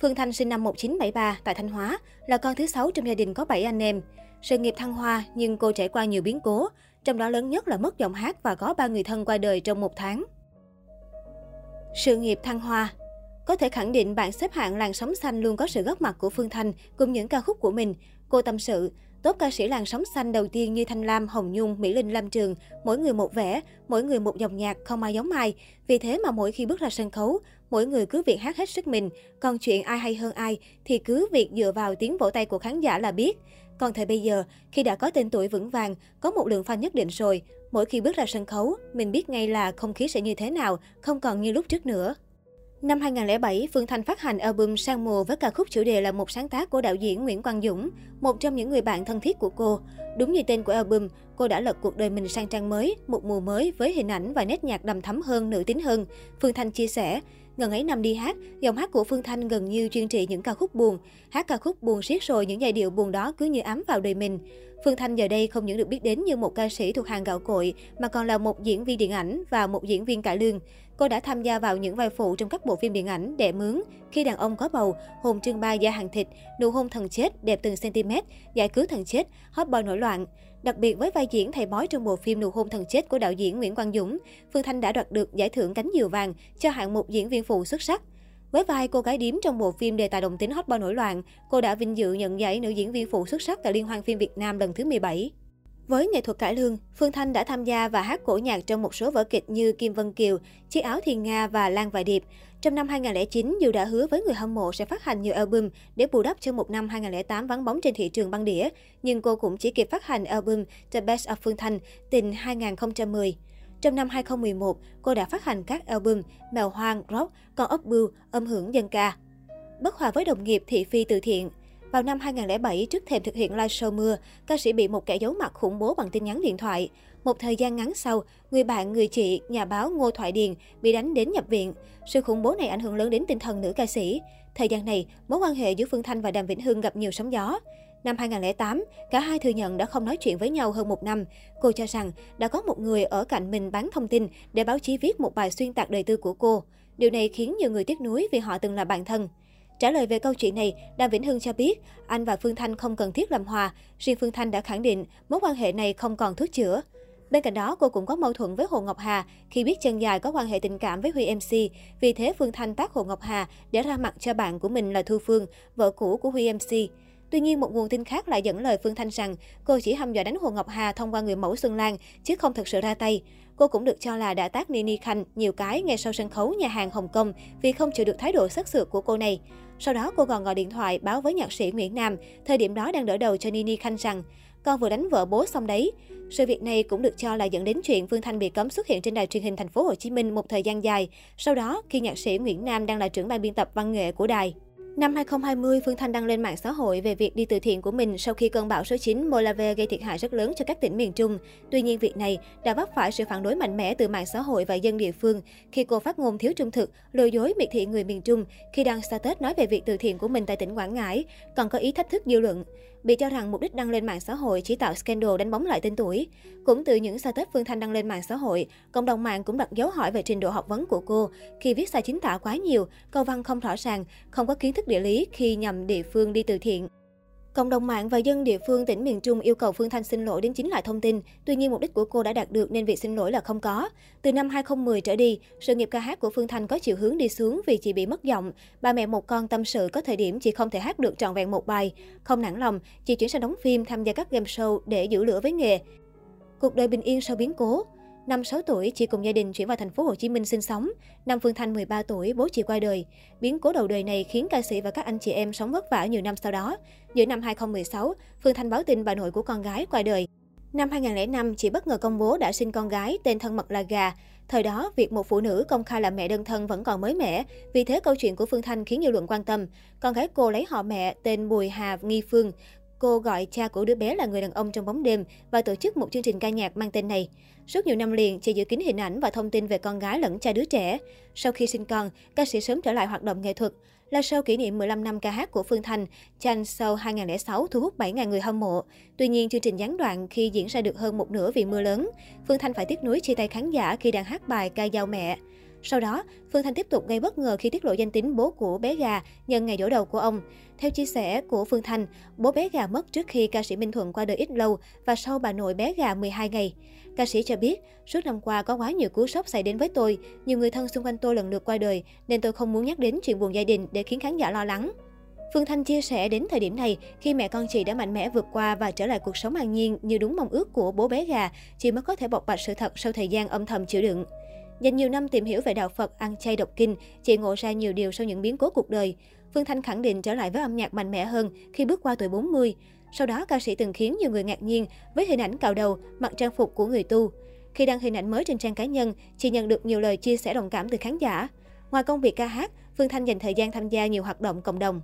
Phương Thanh sinh năm 1973 tại Thanh Hóa, là con thứ sáu trong gia đình có 7 anh em. Sự nghiệp thăng hoa nhưng cô trải qua nhiều biến cố, trong đó lớn nhất là mất giọng hát và có ba người thân qua đời trong một tháng. Sự nghiệp thăng hoa Có thể khẳng định bảng xếp hạng làng sóng xanh luôn có sự góp mặt của Phương Thanh cùng những ca khúc của mình. Cô tâm sự, Tốt ca sĩ làng sóng xanh đầu tiên như Thanh Lam, Hồng Nhung, Mỹ Linh, Lam Trường, mỗi người một vẻ, mỗi người một dòng nhạc, không ai giống ai. Vì thế mà mỗi khi bước ra sân khấu, mỗi người cứ việc hát hết sức mình, còn chuyện ai hay hơn ai thì cứ việc dựa vào tiếng vỗ tay của khán giả là biết. Còn thời bây giờ, khi đã có tên tuổi vững vàng, có một lượng fan nhất định rồi, mỗi khi bước ra sân khấu, mình biết ngay là không khí sẽ như thế nào, không còn như lúc trước nữa. Năm 2007, Phương Thanh phát hành album Sang mùa với ca khúc chủ đề là một sáng tác của đạo diễn Nguyễn Quang Dũng, một trong những người bạn thân thiết của cô. Đúng như tên của album, cô đã lật cuộc đời mình sang trang mới, một mùa mới với hình ảnh và nét nhạc đầm thắm hơn, nữ tính hơn. Phương Thanh chia sẻ, Ngần ấy năm đi hát, giọng hát của Phương Thanh gần như chuyên trị những ca khúc buồn. Hát ca khúc buồn siết rồi những giai điệu buồn đó cứ như ám vào đời mình. Phương Thanh giờ đây không những được biết đến như một ca sĩ thuộc hàng gạo cội, mà còn là một diễn viên điện ảnh và một diễn viên cải lương. Cô đã tham gia vào những vai phụ trong các bộ phim điện ảnh Đẻ mướn, Khi đàn ông có bầu, Hồn trương ba gia hàng thịt, Nụ hôn thần chết, Đẹp từng cm, Giải cứu thần chết, Hot boy nổi loạn. Đặc biệt với vai diễn thầy bói trong bộ phim Nụ hôn thần chết của đạo diễn Nguyễn Quang Dũng, Phương Thanh đã đoạt được giải thưởng cánh diều vàng cho hạng mục diễn viên phụ xuất sắc. Với vai cô gái điếm trong bộ phim đề tài đồng tính hot boy nổi loạn, cô đã vinh dự nhận giải nữ diễn viên phụ xuất sắc tại Liên hoan phim Việt Nam lần thứ 17. Với nghệ thuật cải lương, Phương Thanh đã tham gia và hát cổ nhạc trong một số vở kịch như Kim Vân Kiều, Chiếc áo Thiên Nga và Lan và Điệp. Trong năm 2009, dù đã hứa với người hâm mộ sẽ phát hành nhiều album để bù đắp cho một năm 2008 vắng bóng trên thị trường băng đĩa, nhưng cô cũng chỉ kịp phát hành album The Best of Phương Thanh, tình 2010. Trong năm 2011, cô đã phát hành các album Mèo Hoang, Rock, Con ốc bưu, âm hưởng dân ca. Bất hòa với đồng nghiệp thị phi từ thiện, vào năm 2007, trước thềm thực hiện live show mưa, ca sĩ bị một kẻ giấu mặt khủng bố bằng tin nhắn điện thoại. Một thời gian ngắn sau, người bạn, người chị, nhà báo Ngô Thoại Điền bị đánh đến nhập viện. Sự khủng bố này ảnh hưởng lớn đến tinh thần nữ ca sĩ. Thời gian này, mối quan hệ giữa Phương Thanh và Đàm Vĩnh Hưng gặp nhiều sóng gió. Năm 2008, cả hai thừa nhận đã không nói chuyện với nhau hơn một năm. Cô cho rằng đã có một người ở cạnh mình bán thông tin để báo chí viết một bài xuyên tạc đời tư của cô. Điều này khiến nhiều người tiếc nuối vì họ từng là bạn thân. Trả lời về câu chuyện này, Đàm Vĩnh Hưng cho biết anh và Phương Thanh không cần thiết làm hòa. Riêng Phương Thanh đã khẳng định mối quan hệ này không còn thuốc chữa. Bên cạnh đó, cô cũng có mâu thuẫn với Hồ Ngọc Hà khi biết chân dài có quan hệ tình cảm với Huy MC. Vì thế, Phương Thanh tác Hồ Ngọc Hà để ra mặt cho bạn của mình là Thu Phương, vợ cũ của Huy MC. Tuy nhiên, một nguồn tin khác lại dẫn lời Phương Thanh rằng cô chỉ hăm dọa đánh Hồ Ngọc Hà thông qua người mẫu Xuân Lan, chứ không thực sự ra tay. Cô cũng được cho là đã tác Nini Khanh nhiều cái ngay sau sân khấu nhà hàng Hồng Kông vì không chịu được thái độ sắc sược của cô này. Sau đó, cô còn gọi điện thoại báo với nhạc sĩ Nguyễn Nam, thời điểm đó đang đỡ đầu cho Nini Khanh rằng con vừa đánh vợ bố xong đấy. Sự việc này cũng được cho là dẫn đến chuyện Phương Thanh bị cấm xuất hiện trên đài truyền hình thành phố Hồ Chí Minh một thời gian dài. Sau đó, khi nhạc sĩ Nguyễn Nam đang là trưởng ban biên tập văn nghệ của đài. Năm 2020, Phương Thanh đăng lên mạng xã hội về việc đi từ thiện của mình sau khi cơn bão số 9 Molave gây thiệt hại rất lớn cho các tỉnh miền Trung. Tuy nhiên, việc này đã vấp phải sự phản đối mạnh mẽ từ mạng xã hội và dân địa phương khi cô phát ngôn thiếu trung thực, lừa dối miệt thị người miền Trung khi đăng status nói về việc từ thiện của mình tại tỉnh Quảng Ngãi, còn có ý thách thức dư luận. Bị cho rằng mục đích đăng lên mạng xã hội chỉ tạo scandal đánh bóng lại tên tuổi. Cũng từ những status Phương Thanh đăng lên mạng xã hội, cộng đồng mạng cũng đặt dấu hỏi về trình độ học vấn của cô khi viết sai chính tả quá nhiều, câu văn không rõ ràng, không có kiến thức địa lý khi nhằm địa phương đi từ thiện. Cộng đồng mạng và dân địa phương tỉnh miền Trung yêu cầu Phương Thanh xin lỗi đến chính lại thông tin. Tuy nhiên mục đích của cô đã đạt được nên việc xin lỗi là không có. Từ năm 2010 trở đi, sự nghiệp ca hát của Phương Thanh có chiều hướng đi xuống vì chị bị mất giọng. Bà mẹ một con tâm sự có thời điểm chị không thể hát được trọn vẹn một bài. Không nản lòng, chị chuyển sang đóng phim, tham gia các game show để giữ lửa với nghề. Cuộc đời bình yên sau biến cố. Năm 6 tuổi, chị cùng gia đình chuyển vào thành phố Hồ Chí Minh sinh sống. Năm Phương Thanh 13 tuổi, bố chị qua đời. Biến cố đầu đời này khiến ca sĩ và các anh chị em sống vất vả nhiều năm sau đó. Giữa năm 2016, Phương Thanh báo tin bà nội của con gái qua đời. Năm 2005, chị bất ngờ công bố đã sinh con gái tên thân mật là Gà. Thời đó, việc một phụ nữ công khai là mẹ đơn thân vẫn còn mới mẻ. Vì thế, câu chuyện của Phương Thanh khiến nhiều luận quan tâm. Con gái cô lấy họ mẹ tên Bùi Hà Nghi Phương. Cô gọi cha của đứa bé là người đàn ông trong bóng đêm và tổ chức một chương trình ca nhạc mang tên này. Suốt nhiều năm liền, chị giữ kín hình ảnh và thông tin về con gái lẫn cha đứa trẻ. Sau khi sinh con, ca sĩ sớm trở lại hoạt động nghệ thuật. Là show kỷ niệm 15 năm ca hát của Phương Thanh, Chan Show 2006 thu hút 7.000 người hâm mộ. Tuy nhiên, chương trình gián đoạn khi diễn ra được hơn một nửa vì mưa lớn. Phương Thanh phải tiếc nuối chia tay khán giả khi đang hát bài ca giao mẹ. Sau đó, Phương Thanh tiếp tục gây bất ngờ khi tiết lộ danh tính bố của bé gà nhân ngày dỗ đầu của ông. Theo chia sẻ của Phương Thanh, bố bé gà mất trước khi ca sĩ Minh Thuận qua đời ít lâu và sau bà nội bé gà 12 ngày. Ca sĩ cho biết, suốt năm qua có quá nhiều cú sốc xảy đến với tôi, nhiều người thân xung quanh tôi lần lượt qua đời, nên tôi không muốn nhắc đến chuyện buồn gia đình để khiến khán giả lo lắng. Phương Thanh chia sẻ đến thời điểm này, khi mẹ con chị đã mạnh mẽ vượt qua và trở lại cuộc sống an nhiên như đúng mong ước của bố bé gà, chị mới có thể bộc bạch sự thật sau thời gian âm thầm chịu đựng. Dành nhiều năm tìm hiểu về đạo Phật, ăn chay độc kinh, chị ngộ ra nhiều điều sau những biến cố cuộc đời. Phương Thanh khẳng định trở lại với âm nhạc mạnh mẽ hơn khi bước qua tuổi 40. Sau đó, ca sĩ từng khiến nhiều người ngạc nhiên với hình ảnh cạo đầu, mặc trang phục của người tu. Khi đăng hình ảnh mới trên trang cá nhân, chị nhận được nhiều lời chia sẻ đồng cảm từ khán giả. Ngoài công việc ca hát, Phương Thanh dành thời gian tham gia nhiều hoạt động cộng đồng.